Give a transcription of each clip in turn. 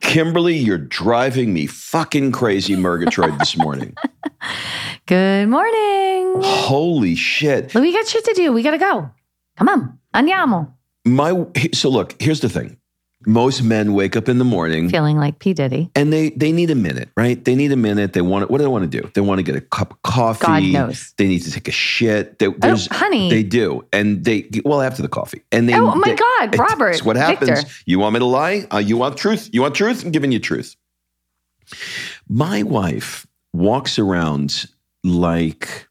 Kimberly, you're driving me fucking crazy, Murgatroyd, this morning. Good morning. Holy shit. We got shit to do. We got to go. Come on. Andiamo. My so look, here's the thing most men wake up in the morning feeling like P Diddy, and they they need a minute, right? They need a minute. They want what do they want to do? They want to get a cup of coffee. God knows. They need to take a shit. They, oh, honey, they do, and they well after the coffee, and they. Oh my they, God, Robert! what happens? Victor. You want me to lie? Uh, you want truth? You want truth? I'm giving you truth. My wife walks around like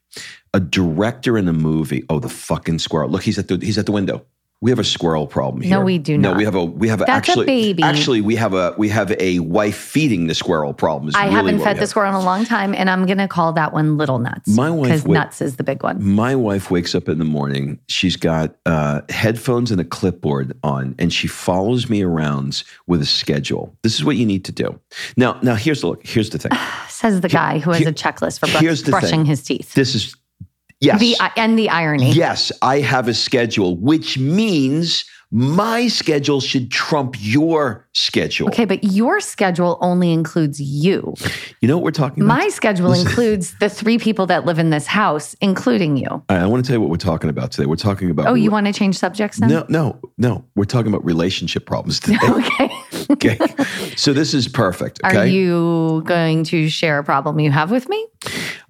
a director in a movie. Oh, the fucking squirrel! Look, he's at the he's at the window. We have a squirrel problem here. No, we do not. No, we have a we have a, That's actually a baby. actually we have a we have a wife feeding the squirrel problem. is I really haven't fed the have. squirrel in a long time, and I'm gonna call that one Little Nuts. My wife because wa- Nuts is the big one. My wife wakes up in the morning. She's got uh, headphones and a clipboard on, and she follows me around with a schedule. This is what you need to do. Now, now here's the look. Here's the thing. Says the guy who has here- a checklist for the brushing thing. his teeth. This is yes, The uh, and the irony. yes. I have a schedule, which means my schedule should trump your schedule. Okay, but your schedule only includes you. You know what we're talking about? My schedule includes the three people that live in this house, including you. All right, I want to tell you what we're talking about today. We're talking about Oh, you want to change subjects now? no, no, no. We're talking about relationship problems today. Okay. okay, so this is perfect. Okay, Are you going to share a problem you have with me?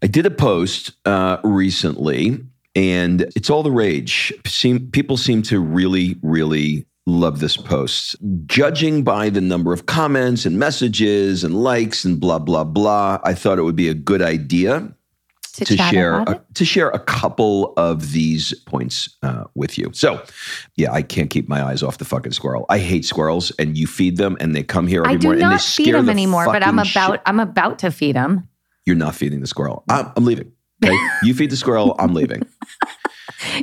I did a post uh, recently, and it's all the rage. Seem, people seem to really, really love this post. Judging by the number of comments and messages and likes and blah blah blah, I thought it would be a good idea To, to share a, to share a couple of these points uh, with you. So, yeah, I can't keep my eyes off the fucking squirrel. I hate squirrels, and you feed them, and they come here every I do morning and they not feed him the anymore, but I'm about shit- I'm about to feed him. You're not feeding the squirrel. I'm, I'm leaving. Okay, you feed the squirrel. I'm leaving.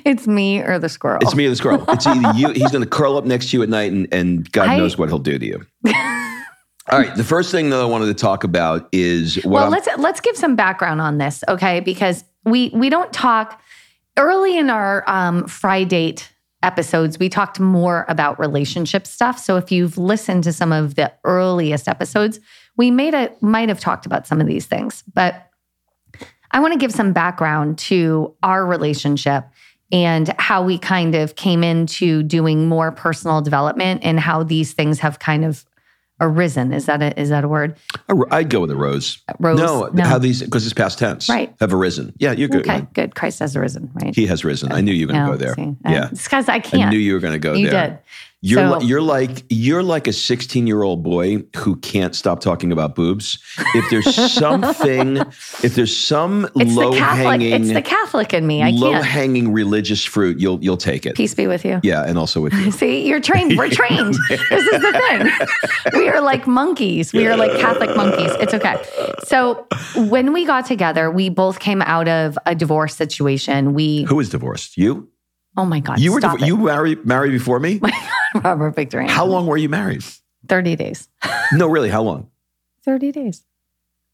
It's me or the squirrel. It's me or the squirrel. It's either you. He's going to curl up next to you at night, and, and God I- knows what he'll do to you. All right. The first thing that I wanted to talk about is what well, I'm, let's let's give some background on this, okay? Because we we don't talk early in our um, Friday date episodes. We talked more about relationship stuff. So if you've listened to some of the earliest episodes, we made a might have talked about some of these things, but I want to give some background to our relationship and how we kind of came into doing more personal development and how these things have kind of arisen. Is that a is that a word? I'd go with a rose. Rose? No, No. how these because it's past tense. Right. Have arisen. Yeah, you're good. Okay, good. Christ has arisen, right? He has risen. I knew you were going to No, go there. see, yeah. Because I can't. I knew you were going to go you there. did. You're So- li- you're like you're like a 16 year old boy who can't stop talking about boobs. If there's something, if there's some low the Catholic. hanging, It's the Catholic in me. I low can't. hanging religious fruit, you'll you'll take it. Peace be with you. Yeah, and also with you. See, you're trained. We're trained. this is the thing. We are like monkeys. We are like Catholic monkeys. It's okay. So when we got together, we both came out of a divorce situation. We, who was divorced? You? Oh my God, You were div- you married married before me? Robert Victorian. How long were you married? 30 days. No, really, how long? 30 days.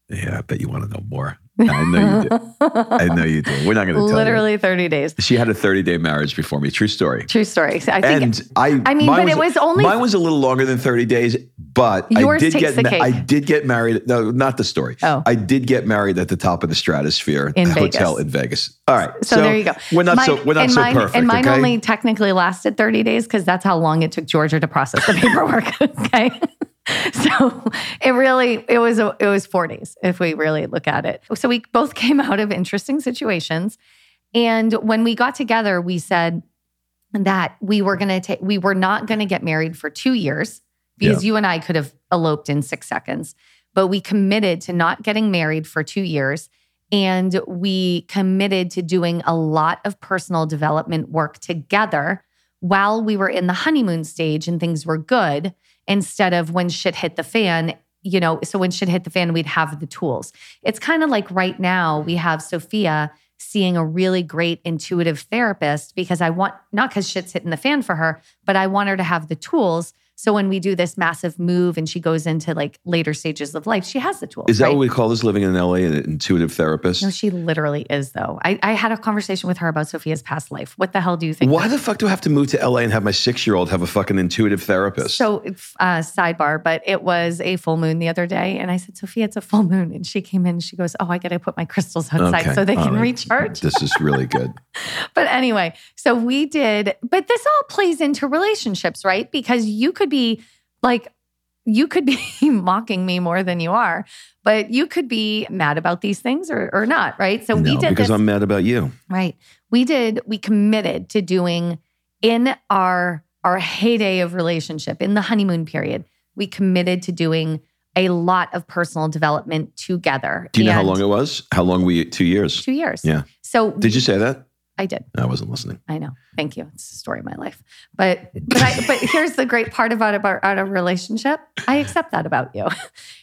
Yeah, I bet you want to know more. I know you do. I know you do. We're not going to tell Literally 30 days. She had a 30 day marriage before me. True story. True story. I think and I, I mean, mine but it was only- mine was a little longer than thirty days, but I Yours did takes get the ma- cake. I did get married. No, not the story. Oh. I did get married at the top of the stratosphere In hotel Vegas. in Vegas. All right, So, there you go. We're not so we're not so mine, perfect. And mine okay? only technically lasted 30 days because that's how long it took Georgia to process the paperwork. okay. So it really it was a, it was four days if we really look at it. So we both came out of interesting situations, and when we got together, we said that we were going to take we were not going to get married for two years because you and I could have eloped in six seconds, but we committed to not getting married for two years. And we committed to doing a lot of personal development work together while we were in the honeymoon stage and things were good, instead of when shit hit the fan, you know. So when shit hit the fan, we'd have the tools. It's kind of like right now we have Sophia seeing a really great intuitive therapist because I want, not because shit's hitting the fan for her, but I want her to have the tools. So when we do this massive move and she goes into like later stages of life, she has the tools. Is that right? what we call this living in LA? An intuitive therapist? No, she literally is, though. I, I had a conversation with her about Sophia's past life. What the hell do you think? Why the fuck do I have to move to LA and have my six year old have a fucking intuitive therapist? So, uh, sidebar, but it was a full moon the other day. And I said, Sophia, it's a full moon. And she came in and she goes, Oh, I got to put my crystals outside Okay, so they can right. recharge. this is really good. But anyway, so we did, but this all plays into relationships, right? Because you could be like, you could be mocking me more than you are, but you could be mad about these things or, or not, right? So we did because this. I'm mad about you. Right. We did, we committed to doing in our our heyday of relationship, in the honeymoon period, we committed to doing a lot of personal development together. Do you know how long it was? How long we? Two years. Two years. Yeah. So Did you say that? I did. I wasn't listening. I know. Thank you. It's the story of my life. But but I but here's the great part about about our relationship. I accept that about you.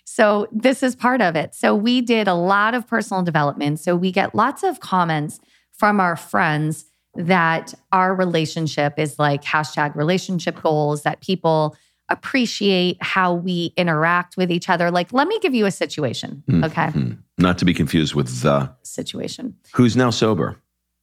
So this is part of it. So we did a lot of personal development. So we get lots of comments from our friends that our relationship is like hashtag relationship goals, that people appreciate how we interact with each other. Like, let me give you a situation. Hmm, Okay. hmm. Not to be confused with the Situation. who's now sober.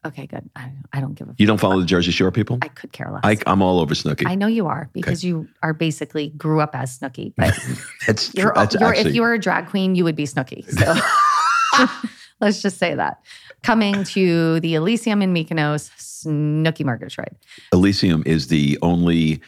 Okay, good. I, I don't give a You don't follow the Jersey Shore people? I could care less. I, I'm all over Snooki. I know you are because you are basically grew up as Snooki. But that's you're, that's you're actually if you were a drag queen, you would be Snooki. So let's just say that. Coming to the Elysium in Mykonos, Snooki Murgatroyd. Elysium is the only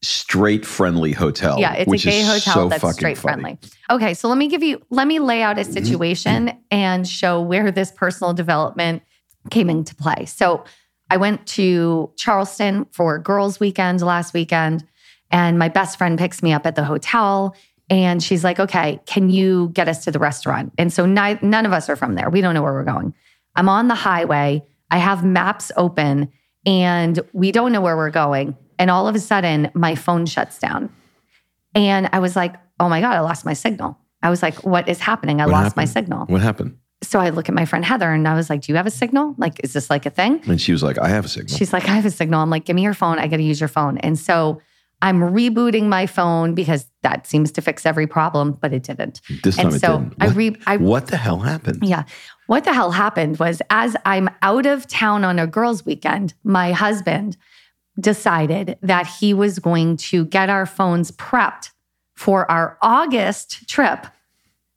straight friendly hotel. Yeah, it's which a gay is hotel so that's straight funny. friendly. Okay, so let me give you let me lay out a Mm-hmm. situation and show where this personal development came into play. So I went to Charleston for girls' weekend last weekend, and my best friend picks me up at the hotel. And she's like, okay, can you get us to the restaurant? And so ni- none of us are from there. We don't know where we're going. I'm on the highway. I have maps open and we don't know where we're going. And all of a sudden, my phone shuts down. And I was like, oh my God, I lost my signal. I was like, what is happening? I What lost my signal. What happened? So I look at my friend Heather and I was like, do you have a signal? Like, is this like a thing? And she was like, I have a signal. She's like, I have a signal. I'm like, give me your phone. I got to use your phone. And so I'm rebooting my phone because that seems to fix every problem, but it didn't. this time And it so didn't. I re I what the hell happened? yeah. What the hell happened was as I'm out of town on a girls' weekend, my husband decided that he was going to get our phones prepped for our August trip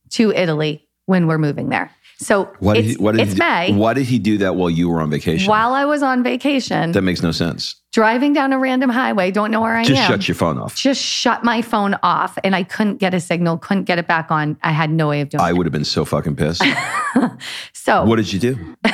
to Italy when we're moving there. So Why did he, what did it's he, May. Why did he do that while you were on vacation? While I was on vacation, that makes no sense. driving down a random highway, don't know where I Just am. shut your phone off. just shut my phone off and I couldn't get a signal, couldn't get it back on. I had no way of doing I it. would have been so fucking pissed. So what did you do?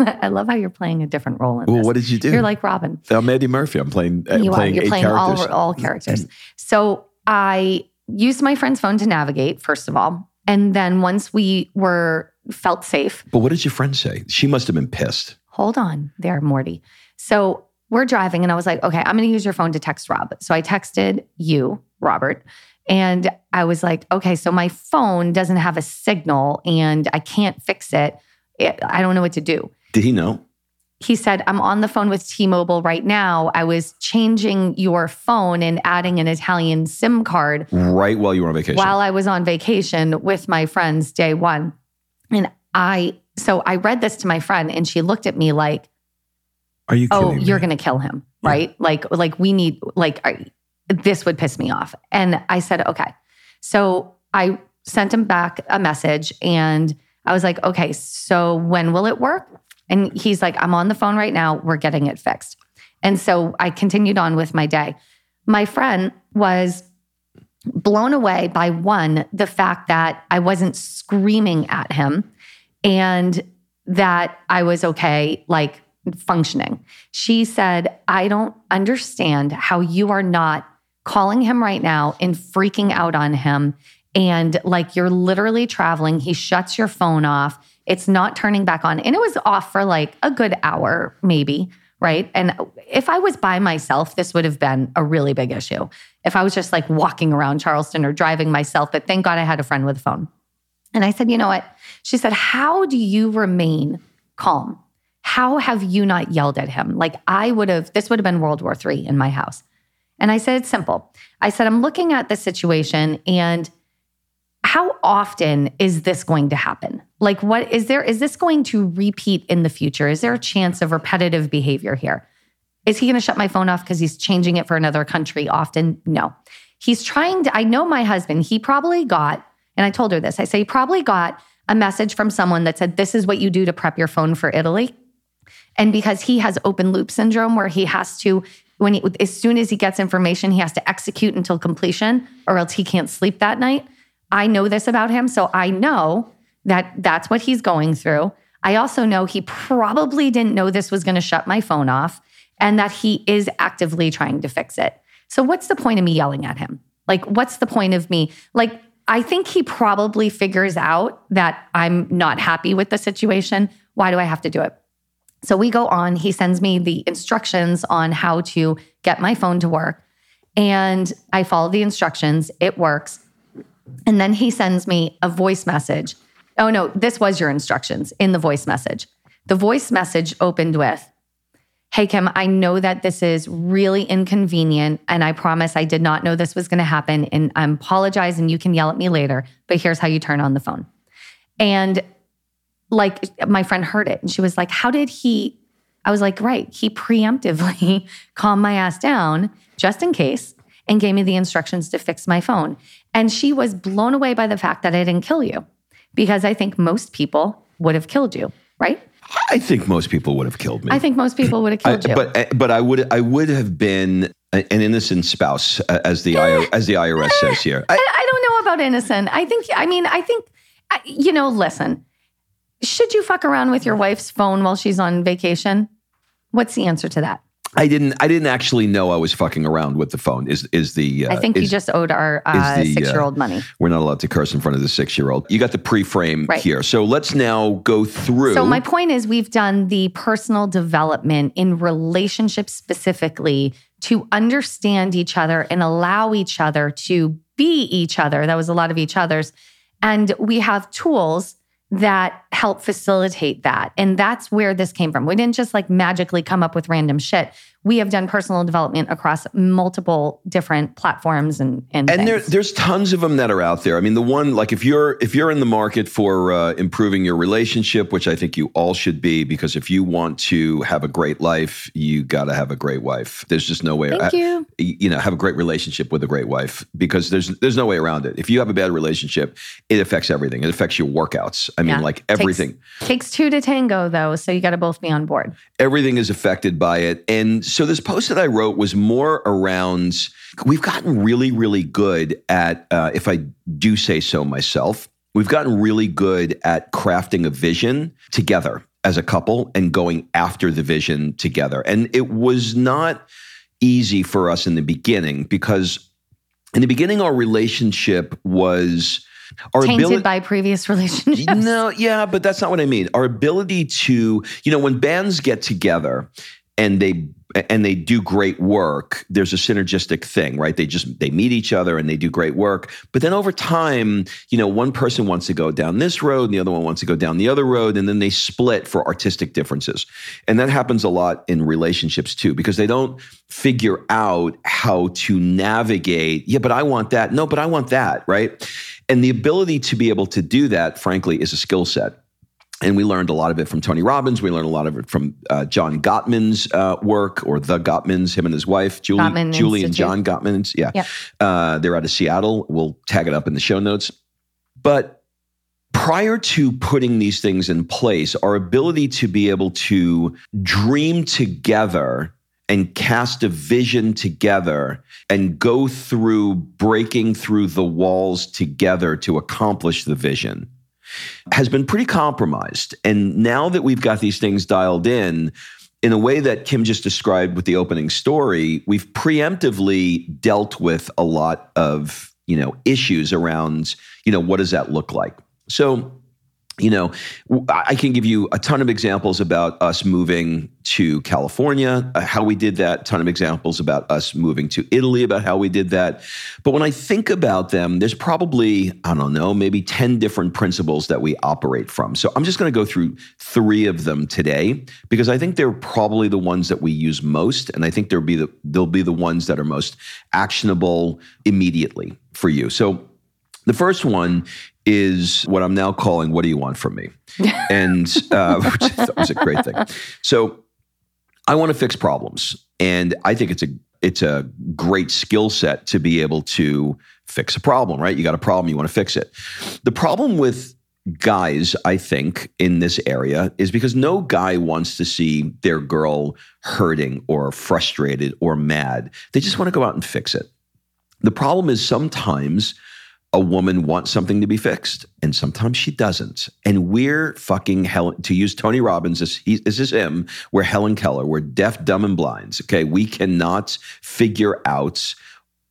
I love how you're playing a different role in this. Well, this. what did you do? You're like Robin. I'm Eddie Murphy. I'm playing. uh, you are. playing You're playing characters. all, all characters. So I used my friend's phone to navigate, first of all. And then once we were felt safe, But what did your friend say? She must have been pissed. hold on there, Morty. So we're driving, and I was like, okay, I'm going to use your phone to text Rob. So I texted you, Robert, and I was like, okay, so my phone doesn't have a signal and I can't fix it. it I don't know what to do. Did he know? He said, I'm on the phone with T Mobile right now. I was changing your phone and adding an Italian SIM card Right while you were on vacation. while I was on vacation with my friends day one. And I, so I read this to my friend and she looked at me like, Are you oh, kidding oh, you're going to kill him, Yeah. right? Like, like we need, like, I, this would piss me off. And I said, okay. So I sent him back a message and I was like, okay, so when will it work? And he's like, I'm on the phone right now. We're getting it fixed. And so I continued on with my day. My friend was blown away by one, the fact that I wasn't screaming at him and that I was okay, like functioning. She said, I don't understand how you are not calling him right now and freaking out on him. And like you're literally traveling, he shuts your phone off. It's not turning back on. And it was off for like a good hour, maybe. Right. And if I was by myself, this would have been a really big issue. If I was just like walking around Charleston or driving myself, but thank God I had a friend with a phone. And I said, you know what? She said, How do you remain calm? How have you not yelled at him? Like I would have, this would have been World War III in my house. And I said, It's simple. I said, I'm looking at the situation and how often is this going to happen? Like, what is there? Is this going to repeat in the future? Is there a chance of repetitive behavior here? Is he going to shut my phone off because he's changing it for another country often? No. He's trying to, I know my husband, he probably got, and I told her this, I say, he probably got a message from someone that said, This is what you do to prep your phone for Italy. And because he has open loop syndrome where he has to, when he, as soon as he gets information, he has to execute until completion or else he can't sleep that night. I know this about him. So I know that that's what he's going through. I also know he probably didn't know this was going to shut my phone off and that he is actively trying to fix it. So what's the point of me yelling at him? Like, what's the point of me? Like, I think he probably figures out that I'm not happy with the situation. Why do I have to do it? So we go on. He sends me the instructions on how to get my phone to work. And I follow the instructions. It works. And then he sends me a voice message. Oh, no, this was your instructions in the voice message. The voice message opened with, Hey, Kim, I know that this is really inconvenient. And I promise I did not know this was going to happen. And I apologize. And you can yell at me later, but here's how you turn on the phone. And like my friend heard it and she was like, How did he? I was like, Right. He preemptively calmed my ass down just in case and gave me the instructions to fix my phone. And she was blown away by the fact that I didn't kill you because I think most people would have killed you, right? I think most people would have killed me. I think most people would have I- killed you. but but I would I would have been an innocent spouse, uh, as the I, as the IRS says here. I, I, I don't know about innocent. I think, I mean, I think, you know, listen, should you fuck around with your wife's phone while she's on vacation? What's the answer to that? I didn't I didn't actually know I was fucking around with the phone. Is is the uh, I think is, you just owed our uh, the, uh, six year old money. we're not allowed to curse in front of the six year old. You got the pre-frame Right. here. So let's now go through. So my point is we've done the personal development in relationships specifically to understand each other and allow each other to be each other. That was a lot of each other's. And we have tools that help facilitate that. And that's where this came from. We didn't just like magically come up with random shit. We have done personal development across multiple different platforms and and, and there, there's tons of them that are out there. I mean, the one like if you're if you're in the market for uh, improving your relationship, which I think you all should be, because if you want to have a great life, you got to have a great wife. There's just no way. Thank you. You know, have a great relationship with a great wife because there's there's no way around it. If you have a bad relationship, it affects everything. It affects your workouts. I mean, Yeah. like Takes- everything. Takes two to tango though, so you got to both be on board. everything is affected by it. And so this post that I wrote was more around we've gotten really, really good at, uh, if I do say so myself, we've gotten really good at crafting a vision together. as a couple and going after the vision together. And it was not easy for us in the beginning because in the beginning, our relationship was our Tainted ability. by previous relationships. No, yeah, but that's not what I mean. Our ability to, you know, when bands get together and they and they do great work, there's a synergistic thing, right? They just they meet each other and they do great work. But then over time, you know, one person wants to go down this road and the other one wants to go down the other road and then they split for artistic differences. And that happens a lot in relationships too because they don't figure out how to navigate, yeah, but I want that. No, but I want that, right? And the ability to be able to do that, frankly, is a skill set. And we learned a lot of it from Tony Robbins. We learned a lot of it from uh, John Gottman's uh, work, or the Gottmans, him and his wife, Julie, Gottman Julie and John Gottmans. Yeah, Yep. uh, they're out of Seattle. We'll tag it up in the show notes. But prior to putting these things in place, our ability to be able to dream together and cast a vision together and go through breaking through the walls together to accomplish the vision has been pretty compromised. And now that we've got these things dialed in, in a way that Kim just described with the opening story, we've preemptively dealt with a lot of, you know, issues around, you know, what does that look like? So, you know, I can give you a ton of examples about us moving to California, uh, how we did that, ton of examples about us moving to Italy, about how we did that. But when I think about them, there's probably, I don't know, maybe 10 different principles that we operate from. So I'm just going to go through three of them today because I think they're probably the ones that we use most. And I think they'll be the, they'll be the ones that are most actionable immediately for you. So the first one is what I'm now calling "What do you want from me?" and uh, which I thought was a great thing. So I want to fix problems, and I think it's a it's a great skill set to be able to fix a problem. Right? You got a problem, you want to fix it. The problem with guys, I think, in this area is because no guy wants to see their girl hurting or frustrated or mad. They just want to go out and fix it. The problem is sometimes a woman wants something to be fixed and sometimes she doesn't. And we're fucking Helen, to use Tony Robbins, this, he, this is him. We're Helen Keller. We're deaf, dumb, and blind. Okay. We cannot figure out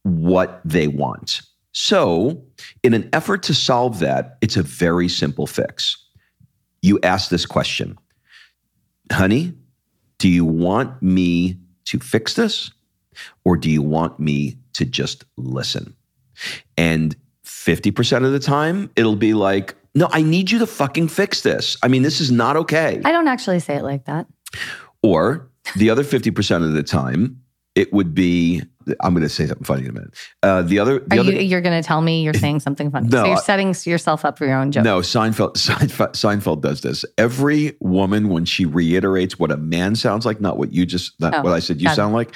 what they want. So, in an effort to solve that, it's a very simple fix. You ask this question Honey, do you want me to fix this or do you want me to just listen? And 50% of the time, it'll be like, no, I need you to fucking fix this. I mean, this is not okay. I don't actually say it like that. Or the other 50% of the time, it would be, I'm going to say something funny in a minute. Uh, the other, the Are other you you're going to tell me you're saying something funny? No, so you're setting yourself up for your own joke. No, Seinfeld, Seinfeld Seinfeld does this. Every woman, when she reiterates what a man sounds like, not what you just, not Oh, what I said you got it. sound like,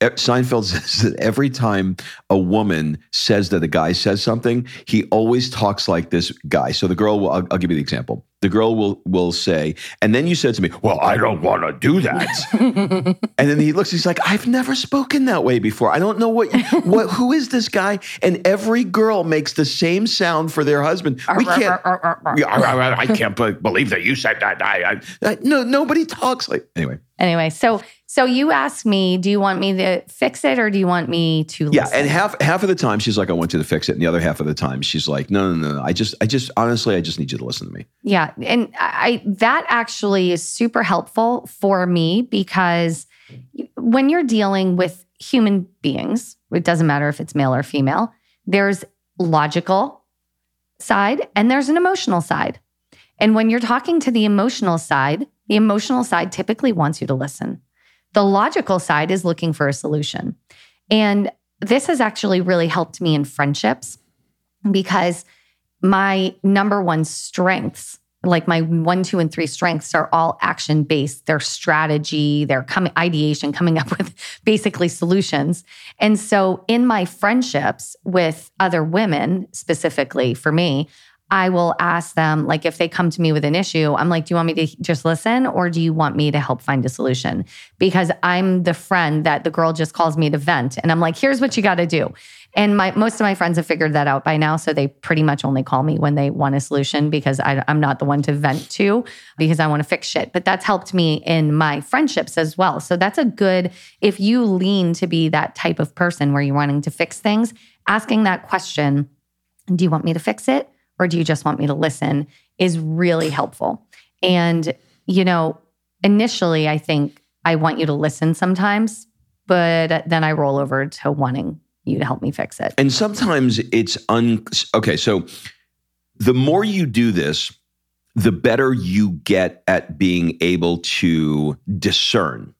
Seinfeld says that every time a woman says that a guy says something, he always talks like this guy. So the girl will, I'll, I'll give you the example. The girl will will say, and then you said to me, "Well, I don't want to do that." and then he looks, he's like, "I've never spoken that way before. I don't know what what who is this guy?" And every girl makes the same sound for their husband. We can't. I, can't believe that you said that. I, I- no, nobody talks like. Anyway, Anyway, so so you asked me, do you want me to fix it or do you want me to listen? yeah, and half half of the time she's like, "I want you to fix it," and the other half of the time she's like, "No, no, no, no. I just, I just, honestly, I just need you to listen to me." Yeah, and I that actually is super helpful for me because when you're dealing with human beings, it doesn't matter if it's male or female, there's logical side and there's an emotional side. And when you're talking to the emotional side, the emotional side typically wants you to listen. The logical side is looking for a solution. And this has actually really helped me in friendships because my number one strengths, like my one, two, and three strengths, are all action based. They're strategy, they're coming ideation, coming up with basically solutions. And so in my friendships with other women, specifically for me, I will ask them, like, if they come to me with an issue, I'm like, do you want me to just listen or do you want me to help find a solution? Because I'm the friend that the girl just calls me to vent. And I'm like, here's what you got to do. And my most of my friends have figured that out by now. So they pretty much only call me when they want a solution because I, I'm not the one to vent to because I want to fix shit. But that's helped me in my friendships as well. So that's a good, if you lean to be that type of person where you're wanting to fix things, asking that question, do you want me to fix it? Or do you just want me to listen? Is really helpful. And, you know, initially, I think I want you to listen sometimes, but then I roll over to wanting you to help me fix it. And sometimes it's un okay, so the more you do this, the better you get at being able to discern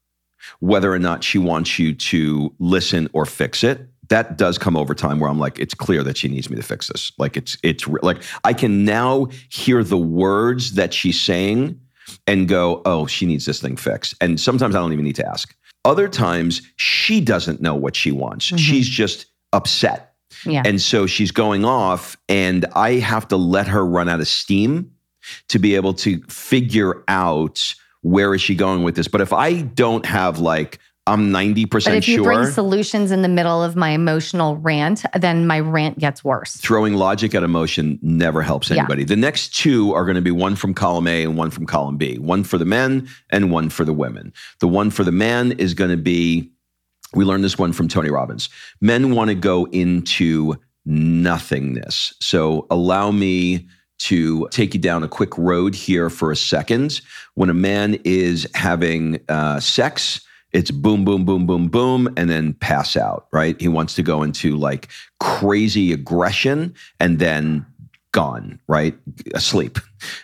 whether or not she wants you to listen or fix it. That does come over time where I'm like, it's clear that she needs me to fix this. Like it's it's like I can now hear the words that she's saying and go, oh, she needs this thing fixed. And sometimes I don't even need to ask. Other times she doesn't know what she wants. Mm-hmm. She's just upset. Yeah. And so she's going off, and I have to let her run out of steam to be able to figure out where is she going with this. But if I don't have like I'm 90% but if you sure. bring solutions in the middle of my emotional rant, then my rant gets worse. Throwing logic at emotion never helps anybody. Yeah. The next two are going to be one from column A and one from column B, one for the men and one for the women. The one for the man is going to be, we learned this one from Tony Robbins. Men want to go into nothingness. So allow me to take you down a quick road here for a second. When a man is having uh, sex, it's boom, boom, boom, boom, boom, and then pass out, right? He wants to go into like crazy aggression and then gone, right? Asleep.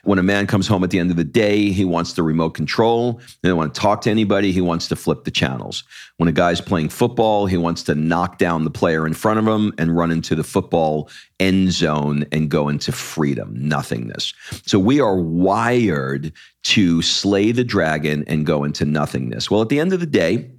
When a man comes home at the end of the day, he wants the remote control. He doesn't want to talk to anybody. He wants to flip the channels. When a guy's playing football, he wants to knock down the player in front of him and run into the football end zone and go into freedom, nothingness. So we are wired to slay the dragon and go into nothingness. Well, at the end of the day,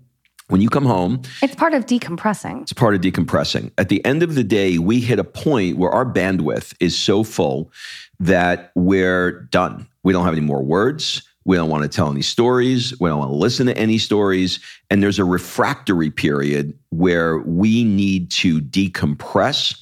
when you come home, it's part of decompressing. It's part of decompressing. At the end of the day, we hit a point where our bandwidth is so full that we're done. We don't have any more words. We don't want to tell any stories. We don't want to listen to any stories. And there's a refractory period where we need to decompress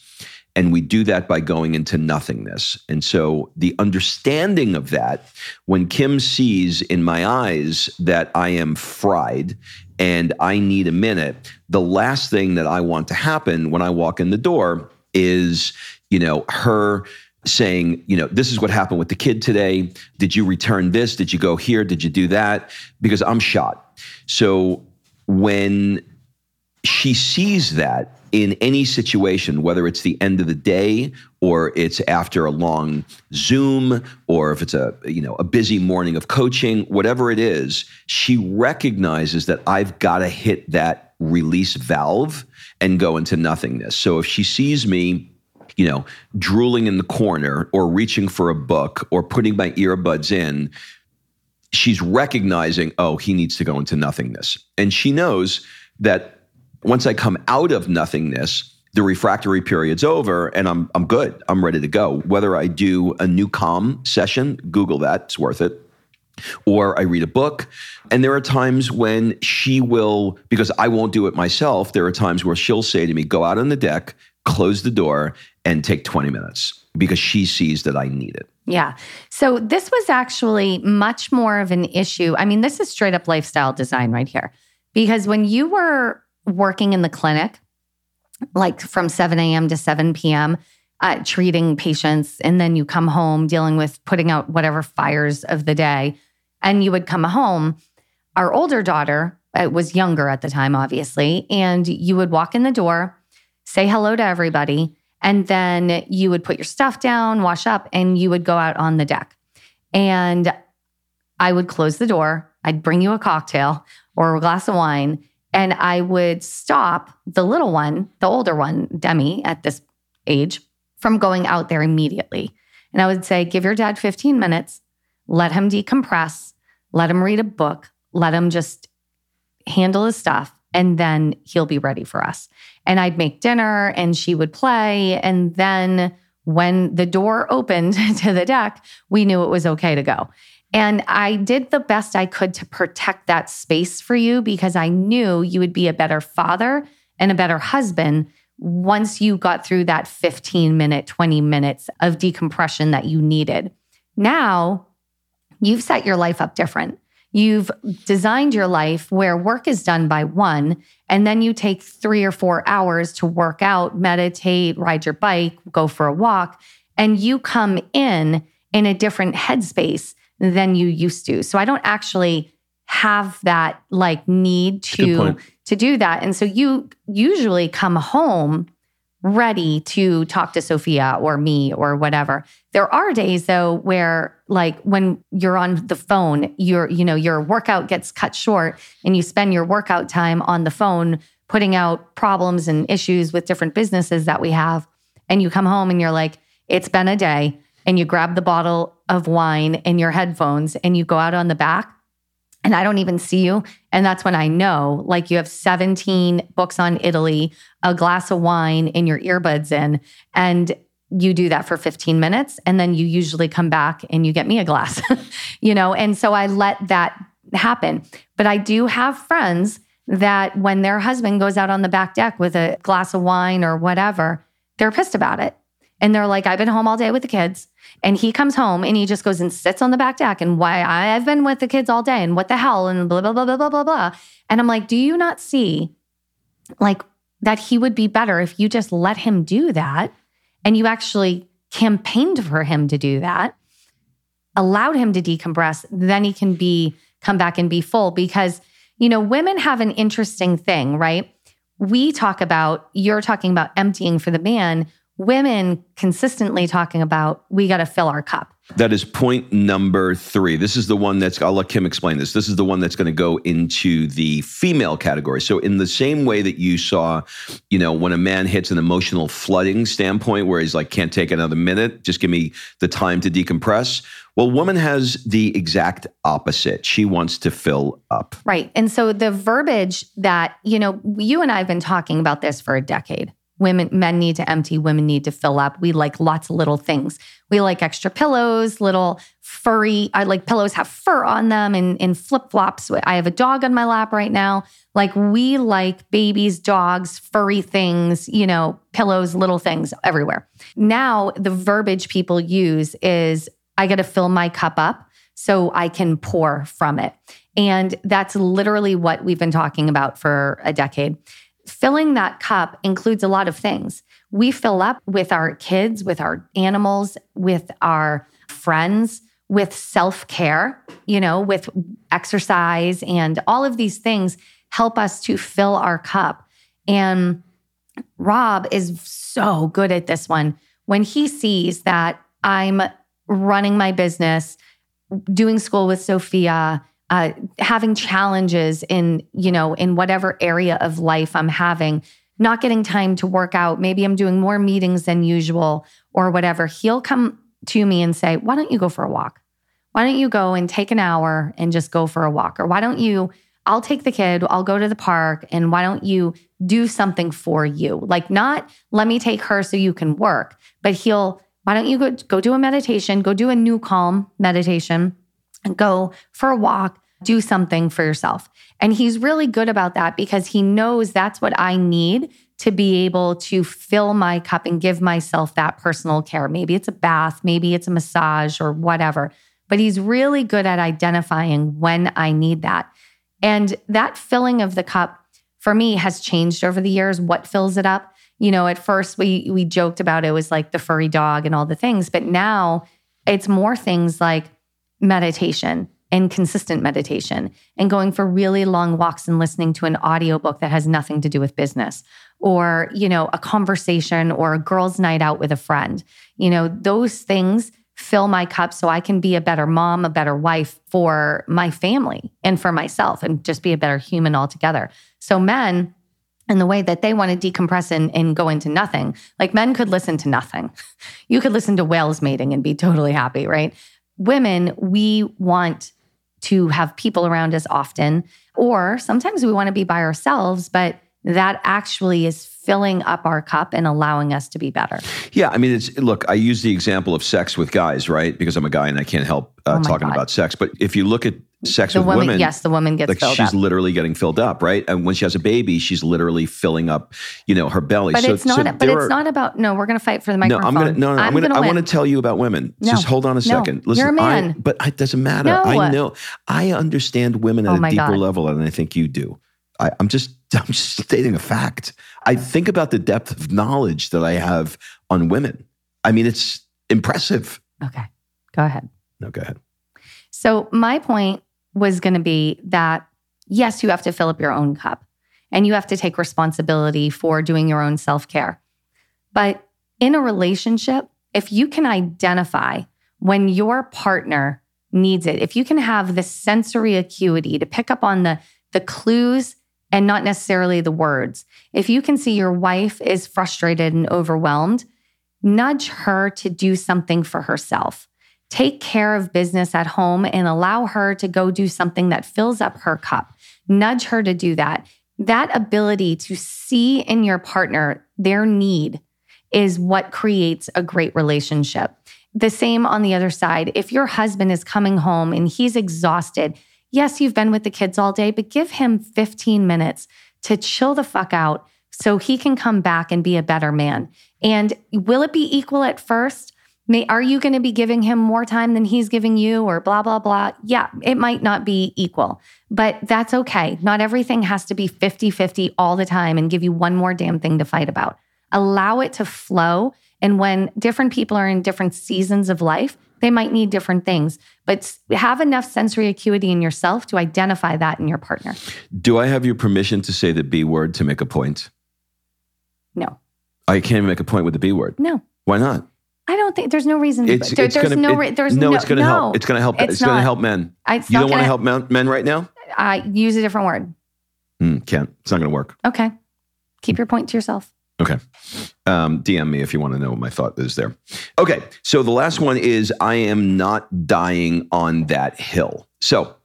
and we do that by going into nothingness. And so the understanding of that, when Kim sees in my eyes that I am fried and I need a minute, the last thing that I want to happen when I walk in the door is, you know, her saying, you know, this is what happened with the kid today. Did you return this? Did you go here? Did you do that? Because I'm shot. So when she sees that in any situation, whether it's the end of the day or it's after a long Zoom or if it's a you know a busy morning of coaching, whatever it is, she recognizes that I've got to hit that release valve and go into nothingness. So if she sees me you know, drooling in the corner or reaching for a book or putting my earbuds in, she's recognizing, oh, he needs to go into nothingness. And she knows that once I come out of nothingness, the refractory period's over and I'm I'm good. I'm ready to go. Whether I do a NuCalm session, Google that, it's worth it. Or I read a book. And there are times when she will, because I won't do it myself, there are times where she'll say to me, go out on the deck, close the door, and take 20 minutes because she sees that I need it. Yeah. So this was actually much more of an issue. I mean, this is straight up lifestyle design right here. Because when you were working in the clinic, like from 7 a.m. to 7 p.m., uh, treating patients, and then you come home dealing with putting out whatever fires of the day, and you would come home. Our older daughter uh, was younger at the time, obviously, and you would walk in the door, say hello to everybody, and then you would put your stuff down, wash up, and you would go out on the deck. And I would close the door. I'd bring you a cocktail or a glass of wine, and I would stop the little one, the older one, Demi, at this age, from going out there immediately. And I would say, give your dad 15 minutes, let him decompress, let him read a book, let him just handle his stuff, and then he'll be ready for us. And I'd make dinner and she would play. And then when the door opened to the deck, we knew it was okay to go. And I did the best I could to protect that space for you because I knew you would be a better father and a better husband once you got through that 15 minute, 20 minutes of decompression that you needed. Now you've set your life up different. You've designed your life where work is done by one, and then you take three or four hours to work out, meditate, ride your bike, go for a walk, and you come in in a different headspace than you used to. So I don't actually have that like need to to do that. And so you usually come home ready to talk to Sophia or me or whatever. There are days though where like when you're on the phone, your you know your workout gets cut short and you spend your workout time on the phone putting out problems and issues with different businesses that we have and you come home and you're like it's been a day and you grab the bottle of wine in your headphones and you go out on the back and I don't even see you. And that's when I know, like, you have 17 books on Italy, a glass of wine, in your earbuds in, and you do that for 15 minutes. And then you usually come back and you get me a glass, you know? And so I let that happen. But I do have friends that when their husband goes out on the back deck with a glass of wine or whatever, they're pissed about it. And they're like, I've been home all day with the kids. And he comes home and he just goes and sits on the back deck and why I've been with the kids all day and what the hell and blah, blah, blah, blah, blah, blah, blah. And I'm like, do you not see like that he would be better if you just let him do that and you actually campaigned for him to do that, allowed him to decompress, then he can be come back and be full because you know, women have an interesting thing, right? We talk about, you're talking about emptying for the man women consistently talking about we got to fill our cup. That is point number three. This is the one that's, I'll let Kim explain this. This is the one that's going to go into the female category. So, in the same way that you saw, you know, when a man hits an emotional flooding standpoint where he's like, can't take another minute, just give me the time to decompress. Well, woman has the exact opposite. She wants to fill up. Right. And so, the verbiage that, you know, you and I have been talking about this for a decade Women, men need to empty, women need to fill up. We like lots of little things. We like extra pillows, little furry. I like pillows have fur on them and in flip flops. I have a dog on my lap right now. Like we like babies, dogs, furry things, you know, pillows, little things everywhere. Now the verbiage people use is I got to fill my cup up so I can pour from it. And that's literally what we've been talking about for a decade filling that cup includes a lot of things. We fill up with our kids, with our animals, with our friends, with self care, you know, with exercise and all of these things help us to fill our cup. And Rob is so good at this one. When he sees that I'm running my business, doing school with Sophia, uh, having challenges in you know in whatever area of life i'm having not getting time to work out. Maybe i'm doing more meetings than usual or whatever. He'll come to me and say why don't you go for a walk? Why don't you go and take an hour and just go for a walk? Or why don't you i'll take the kid i'll go to the park and why don't you do something for you? Like not let me take her so you can work but he'll why don't you go go do a meditation go do a NuCalm meditation and go for a walk do something for yourself. And he's really good about that because he knows that's what I need to be able to fill my cup and give myself that personal care. Maybe it's a bath, maybe it's a massage or whatever. But he's really good at identifying when I need that. And that filling of the cup for me has changed over the years. What fills it up? You know, at first we we joked about it was like the furry dog and all the things, but now it's more things like meditation and consistent meditation and going for really long walks and listening to an audiobook that has nothing to do with business or you know a conversation or a girls night out with a friend you know those things fill my cup so I can be a better mom, a better wife for my family and for myself and just be a better human altogether. So men and the way that they want to decompress and, and go into nothing. Like men could listen to nothing. You could listen to whales mating and be totally happy, right? Women, we want to have people around us often. Or sometimes we want to be by ourselves, but that actually is filling up our cup and allowing us to be better. Yeah, I mean, it's look. I use the example of sex with guys, right? Because I'm a guy and I can't help uh, oh talking God. about sex. But if you look at sex the with woman, women. yes, the woman gets like filled she's up. literally getting filled up, right? And when she has a baby, she's literally filling up, you know, her belly. But so, it's not. so but it's are- not about. No, we're going to fight for the No, microphone. I'm gonna no, no. I'm, gonna. I want to tell you about women. No. Just hold on a No. second. Listen, You're a man. I, but it doesn't matter. No. I know. I understand women Oh at a deeper God. level than I think you do. I, I'm just. I'm just stating a fact. I think about the depth of knowledge that I have on women. I mean, it's impressive. Okay, go ahead. No, go ahead. So my point was going to be that yes, you have to fill up your own cup, and you have to take responsibility for doing your own self care. But in a relationship, if you can identify when your partner needs it, if you can have the sensory acuity to pick up on the, the clues and not necessarily the words, if you can see your wife is frustrated and overwhelmed, nudge her to do something for herself. Take care of business at home and allow her to go do something that fills up her cup. Nudge her to do that. That ability to see in your partner their need is what creates a great relationship. The same on the other side. If your husband is coming home and he's exhausted, yes, you've been with the kids all day, but give him 15 minutes to chill the fuck out so he can come back and be a better man. And will it be equal at first? May, are you going to be giving him more time than he's giving you or blah, blah, blah? Yeah, it might not be equal, but that's okay. Not everything has to be 50 50 all the time and give you one more damn thing to fight about. Allow it to flow. And when different people are in different seasons of life, they might need different things, but have enough sensory acuity in yourself to identify that in your partner. Do I have your permission to say the B word to make a point? No, I can't even make a point with the B word. no. Why not? I don't think there's no reason. It's, there- it's there's gonna, no. it- there's no, no. it's going to no. help. It's going to help. It's, It's going to help men. I, You don't want to help men, men right now? I use a different word. Mm, can't. It's not going to work. Okay, keep your point to yourself. Okay. Um, DM me if you want to know what my thought is there. Okay. So the last one is I am not dying on that hill. So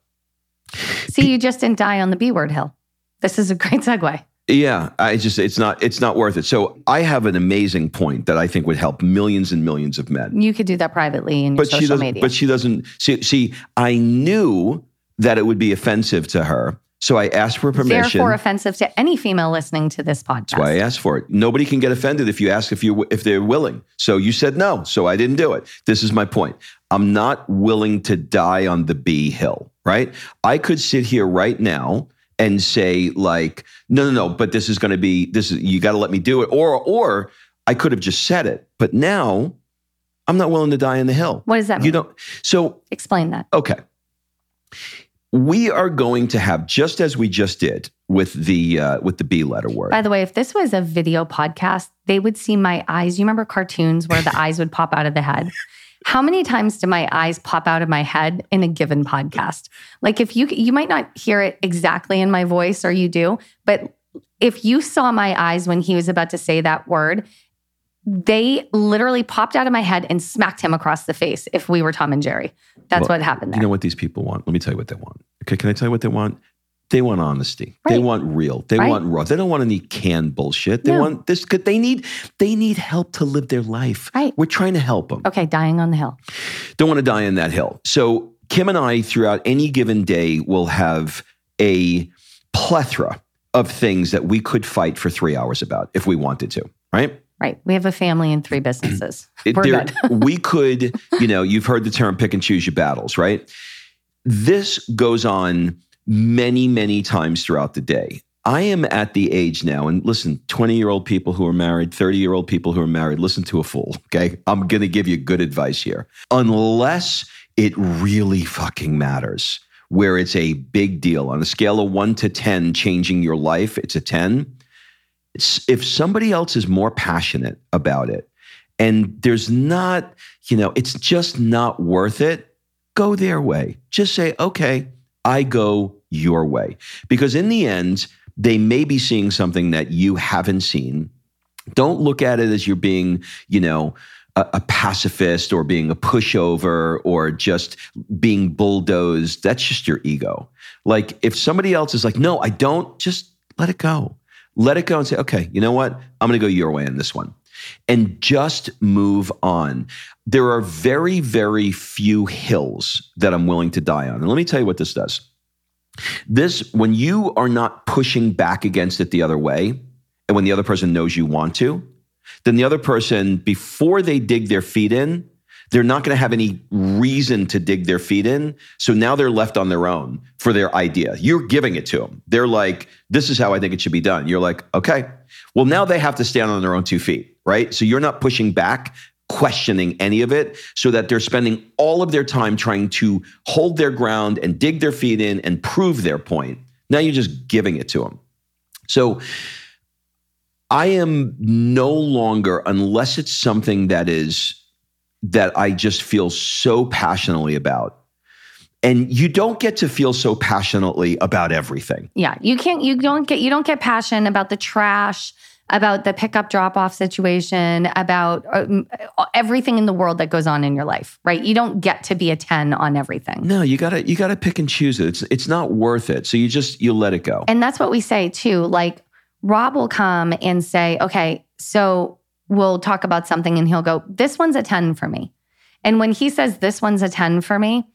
See, you just didn't die on the B word hill. This is a great segue. Yeah, I just it's not it's not worth it. So I have an amazing point that I think would help millions and millions of men. You could do that privately in But she social doesn't media. but she doesn't see see I knew that it would be offensive to her. So I asked for permission. Therefore, offensive to any female listening to this podcast. That's why I asked for it. Nobody can get offended if you ask if you if they're willing. So you said no, so I didn't do it. This is my point. I'm not willing to die on the B hill, right? I could sit here right now and say like, no, no, no, but this is going to be this is you got to let me do it, or or I could have just said it, but now I'm not willing to die on the hill. What does that mean? You don't. So Explain that. Okay. We are going to have just as we just did with the uh, with the B letter word. By the way, if this was a video podcast, they would see my eyes. You remember cartoons where the eyes would pop out of the head? How many times do my eyes pop out of my head in a given podcast? Like if you you might not hear it exactly in my voice or you do, but if you saw my eyes when he was about to say that word, they literally popped out of my head and smacked him across the face if we were Tom and Jerry. That's Well, what happened there. You know what these people want? Let me tell you what they want. Okay, can I tell you what they want? They want honesty. They want real. They Right. want raw. They don't want any canned bullshit. They No. want this. They need. They need help to live their life. Right. We're trying to help them. okay, dying on the hill. Don't want to die on that hill. So Kim and I, throughout any given day, will have a plethora of things that we could fight for three hours about if we wanted to. Right. Right. We have a family and three businesses. We're there- good. we could, you know, you've heard the term pick and choose your battles, right? This goes on many, many times throughout the day. I am at the age now, and listen, 20 year old people who are married, 30 year old people who are married, listen to a fool, okay? I'm going to give you good advice here. Unless it really fucking matters, where it's a big deal on a scale of one to 10, changing your life, it's a 10 it's- if somebody else is more passionate about it and there's not, you know, it's just not worth it, go their way. Just say, okay, I go your way. Because in the end, they may be seeing something that you haven't seen. Don't look at it as you're being, you know, a, a pacifist or being a pushover or just being bulldozed. That's just your ego. Like if somebody else is like, no, I don't, just let it go. Let it go and say, okay, you know what? I'm going to go your way on this one and just move on. there are very, very few hills that I'm willing to die on. And let me tell you what this does. This, when you are not pushing back against it the other way, and when the other person knows you want to, then the other person, before they dig their feet in, they're not going to have any reason to dig their feet in. So now they're left on their own for their idea. You're giving it to them. They're like, this is how I think it should be done. You're like, okay. Well, now they have to stand on their own two feet, right? So you're not pushing back, questioning any of it, so that they're spending all of their time trying to hold their ground and dig their feet in and prove their point. Now you're just giving it to them. So, I am no longer, unless it's something that is that I just feel so passionately about. And you don't get to feel so passionately about everything. Yeah, you can't. You don't get. You don't get passion about the trash, about the pickup drop off situation, about uh, everything in the world that goes on in your life. Right? You don't get to be a ten on everything. No, you gotta you gotta pick and choose it. It's it's not worth it. So you just you let it go. And that's what we say too. Like Rob will come and say, "Okay, so we'll talk about something," and he'll go, "This one's a ten for me." And when he says this one's a 10 for me,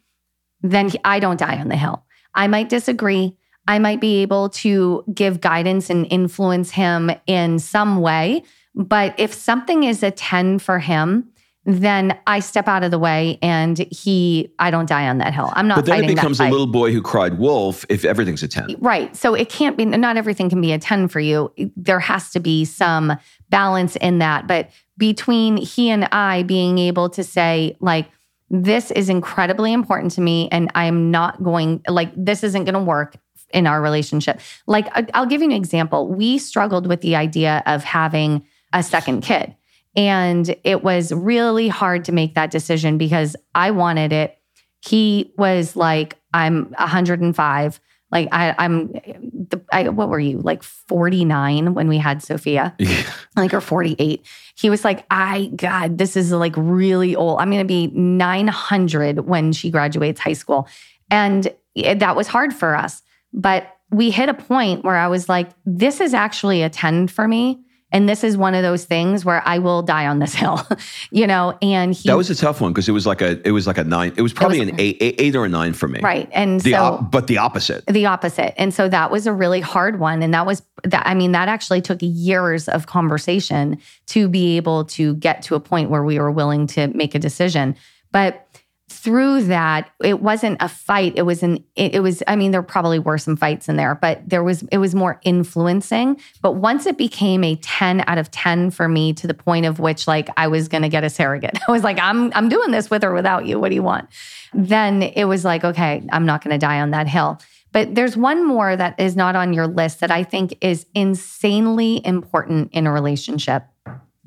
then he, I don't die on the hill. I might disagree. I might be able to give guidance and influence him in some way. But if something is a 10 for him, then I step out of the way and he, I don't die on that hill. I'm not. But then it becomes a little boy who cried wolf if everything's a ten. Right. So it can't be. Not everything can be a ten for you. There has to be some balance in that. But between he and I being able to say like. This is incredibly important to me, and I'm not going, like, this isn't going to work in our relationship. Like, I'll give you an example. We struggled with the idea of having a second kid and it was really hard to make that decision because I wanted it. He was like, I'm 105. Like I, I'm, the, I, what were you like 49 when we had Sophia, yeah. like or 48. He was like, I God, this is like really old. I'm going to be 900 when she graduates high school, and it, that was hard for us. But we hit a point where I was like, this is actually a 10 for me and this is one of those things where I will die on this hill, you know. And he, that was a tough one because it was like a it was like a nine. It was probably it was, an eight, eight, eight or a nine for me, right? And the so, op, but the opposite, the opposite. And so that was a really hard one, and that was that. I mean, that actually took years of conversation to be able to get to a point where we were willing to make a decision. But through that it wasn't a fight. It was an it, it, was i mean there probably were some fights in there but there was it was more influencing. But once it became a 10 out of 10 for me to the point of which like i was going to get a surrogate. I was like i'm i'm doing this with or without you. What do you want? Then it was like okay i'm not going to die on that hill. But there's one more that is not on your list that i think is insanely important in a relationship.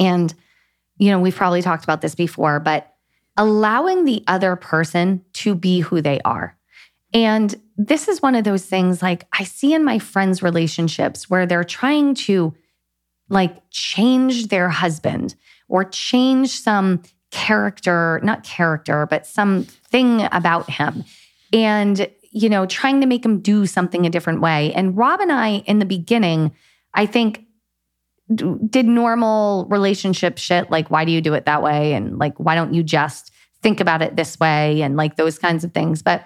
And you know we've probably talked about this before but allowing the other person to be who they are. And this is one of those things like I see in my friends' relationships where they're trying to like change their husband or change some character, not character, but something about him. And, you know, trying to make him do something a different way. And Rob and I, in the beginning, I think did normal relationship shit like why do you do it that way? And like why don't you just think about it this way? And like those kinds of things. But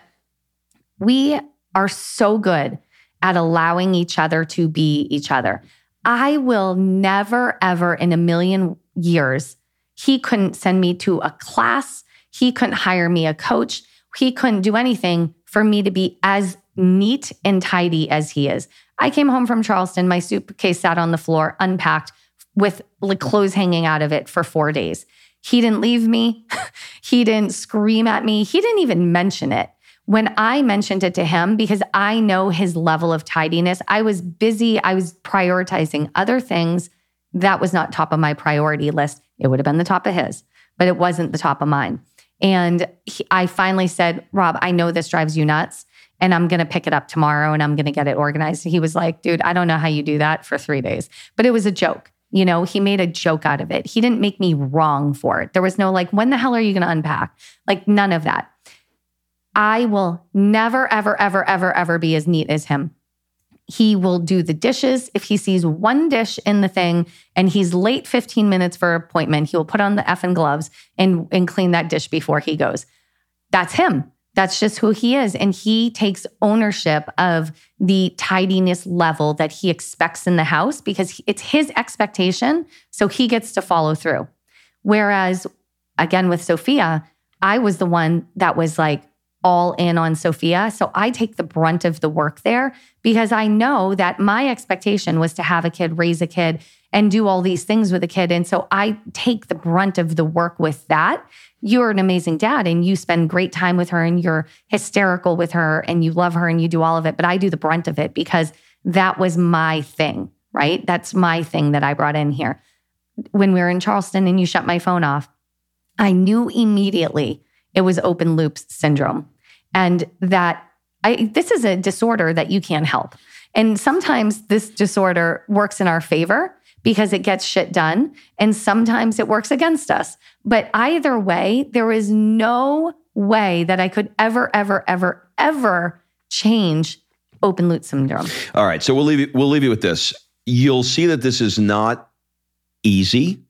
we are so good at allowing each other to be each other. I will never ever in a million years he couldn't send me to a class. He couldn't hire me a coach. He couldn't do anything for me to be as neat and tidy as he is I came home from Charleston, my suitcase sat on the floor, unpacked, with like clothes hanging out of it for four days. He didn't leave me. he didn't scream at me. He didn't even mention it. When I mentioned it to him, because I know his level of tidiness, I was busy. I was prioritizing other things. That was not top of my priority list. It would have been the top of his, but it wasn't the top of mine. And he, I finally said, Rob, I know this drives you nuts and I'm going to pick it up tomorrow and I'm going to get it organized. He was like, dude, I don't know how you do that for three days. But it was a joke. You know, he made a joke out of it. He didn't make me wrong for it. There was no like, when the hell are you going to unpack? Like, none of that. I will never, ever, ever, ever, ever be as neat as him. he will do the dishes. If he sees one dish in the thing and he's late 15 minutes for appointment, he will put on the effing gloves and, and clean that dish before he goes. That's him. That's just who he is. And he takes ownership of the tidiness level that he expects in the house because it's his expectation. So he gets to follow through. Whereas, again, with Sophia, I was the one that was like all in on Sophia. So I take the brunt of the work there because I know that my expectation was to have a kid, raise a kid, and do all these things with a kid. And so I take the brunt of the work with that you're an amazing dad and you spend great time with her and you're hysterical with her and you love her and you do all of it. But I do the brunt of it because that was my thing, right? That's my thing that I brought in here. When we were in Charleston and you shut my phone off, I knew immediately it was open loops syndrome and that I, this is a disorder that you can't help. And sometimes this disorder works in our favor because it gets shit done. And sometimes it works against us. But either way, there is no way that I could ever, ever, ever, ever change open loop syndrome. All right. So we'll leave you, we'll leave you with this. You'll see that this is not easy.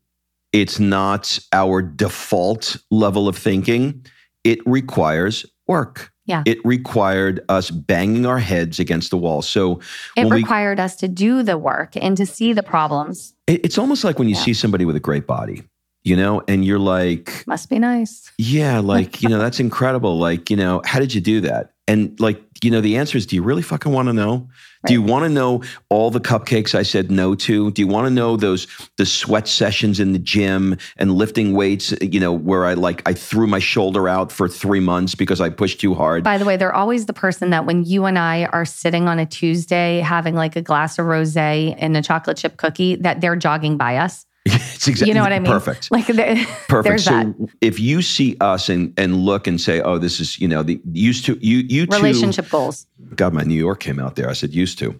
It's not our default level of thinking. It requires work. Yeah. It required us banging our heads against the wall. So it required we, us to do the work and to see the problems. It, it's almost like when you yeah. see somebody with a great body, you know, and you're like, must be nice. Yeah. Like, you know, that's incredible. Like, you know, how did you do that? And like, you know, the answer is do you really fucking want to know? Right. Do you want to know all the cupcakes I said no to? Do you want to know those the sweat sessions in the gym and lifting weights, you know, where I like I threw my shoulder out for 3 months because I pushed too hard? By the way, they're always the person that when you and I are sitting on a Tuesday having like a glass of rosé and a chocolate chip cookie that they're jogging by us. It's exactly you know what I mean. Perfect. Like perfect. so that. if you see us and and look and say, oh, this is you know the used to you you two, relationship goals. God, my New York came out there. I said used to.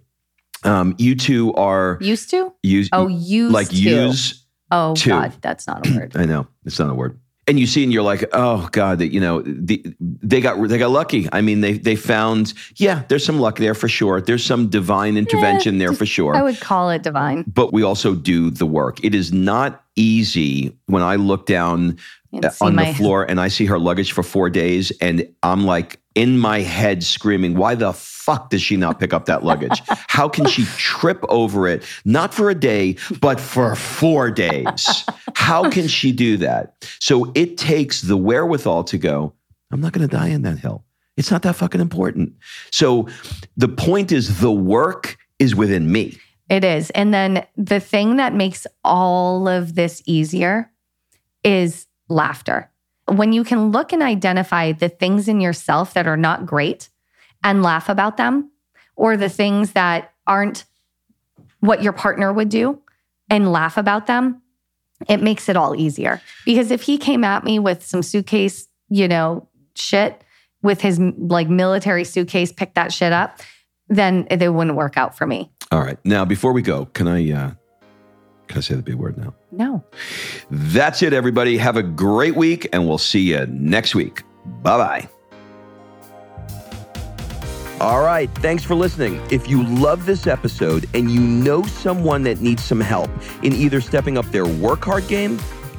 Um, you two are used to use oh use like to. use. Oh God, that's not a word. I know it's not a word and you see and you're like oh god that you know the, they got they got lucky. I mean they they found yeah there's some luck there for sure. There's some divine intervention yeah, there for sure. I would call it divine. But we also do the work. It is not easy when i look down uh, on the floor and i see her luggage for 4 days and i'm like in my head screaming why the fuck does she not pick up that luggage? How can she trip over it, not for a day, but for four days? How can she do that? So it takes the wherewithal to go, I'm not going to die in that hill. It's not that fucking important. So the point is, the work is within me. It is. And then the thing that makes all of this easier is laughter. When you can look and identify the things in yourself that are not great and laugh about them or the things that aren't what your partner would do and laugh about them, it makes it all easier. Because if he came at me with some suitcase, you know, shit with his like military suitcase, pick that shit up, then it wouldn't work out for me. All right. Now, before we go, can I uh can I say the big word now? No. That's it, everybody. Have a great week, and we'll see you next week. Bye bye. All right, thanks for listening. If you love this episode and you know someone that needs some help in either stepping up their work hard game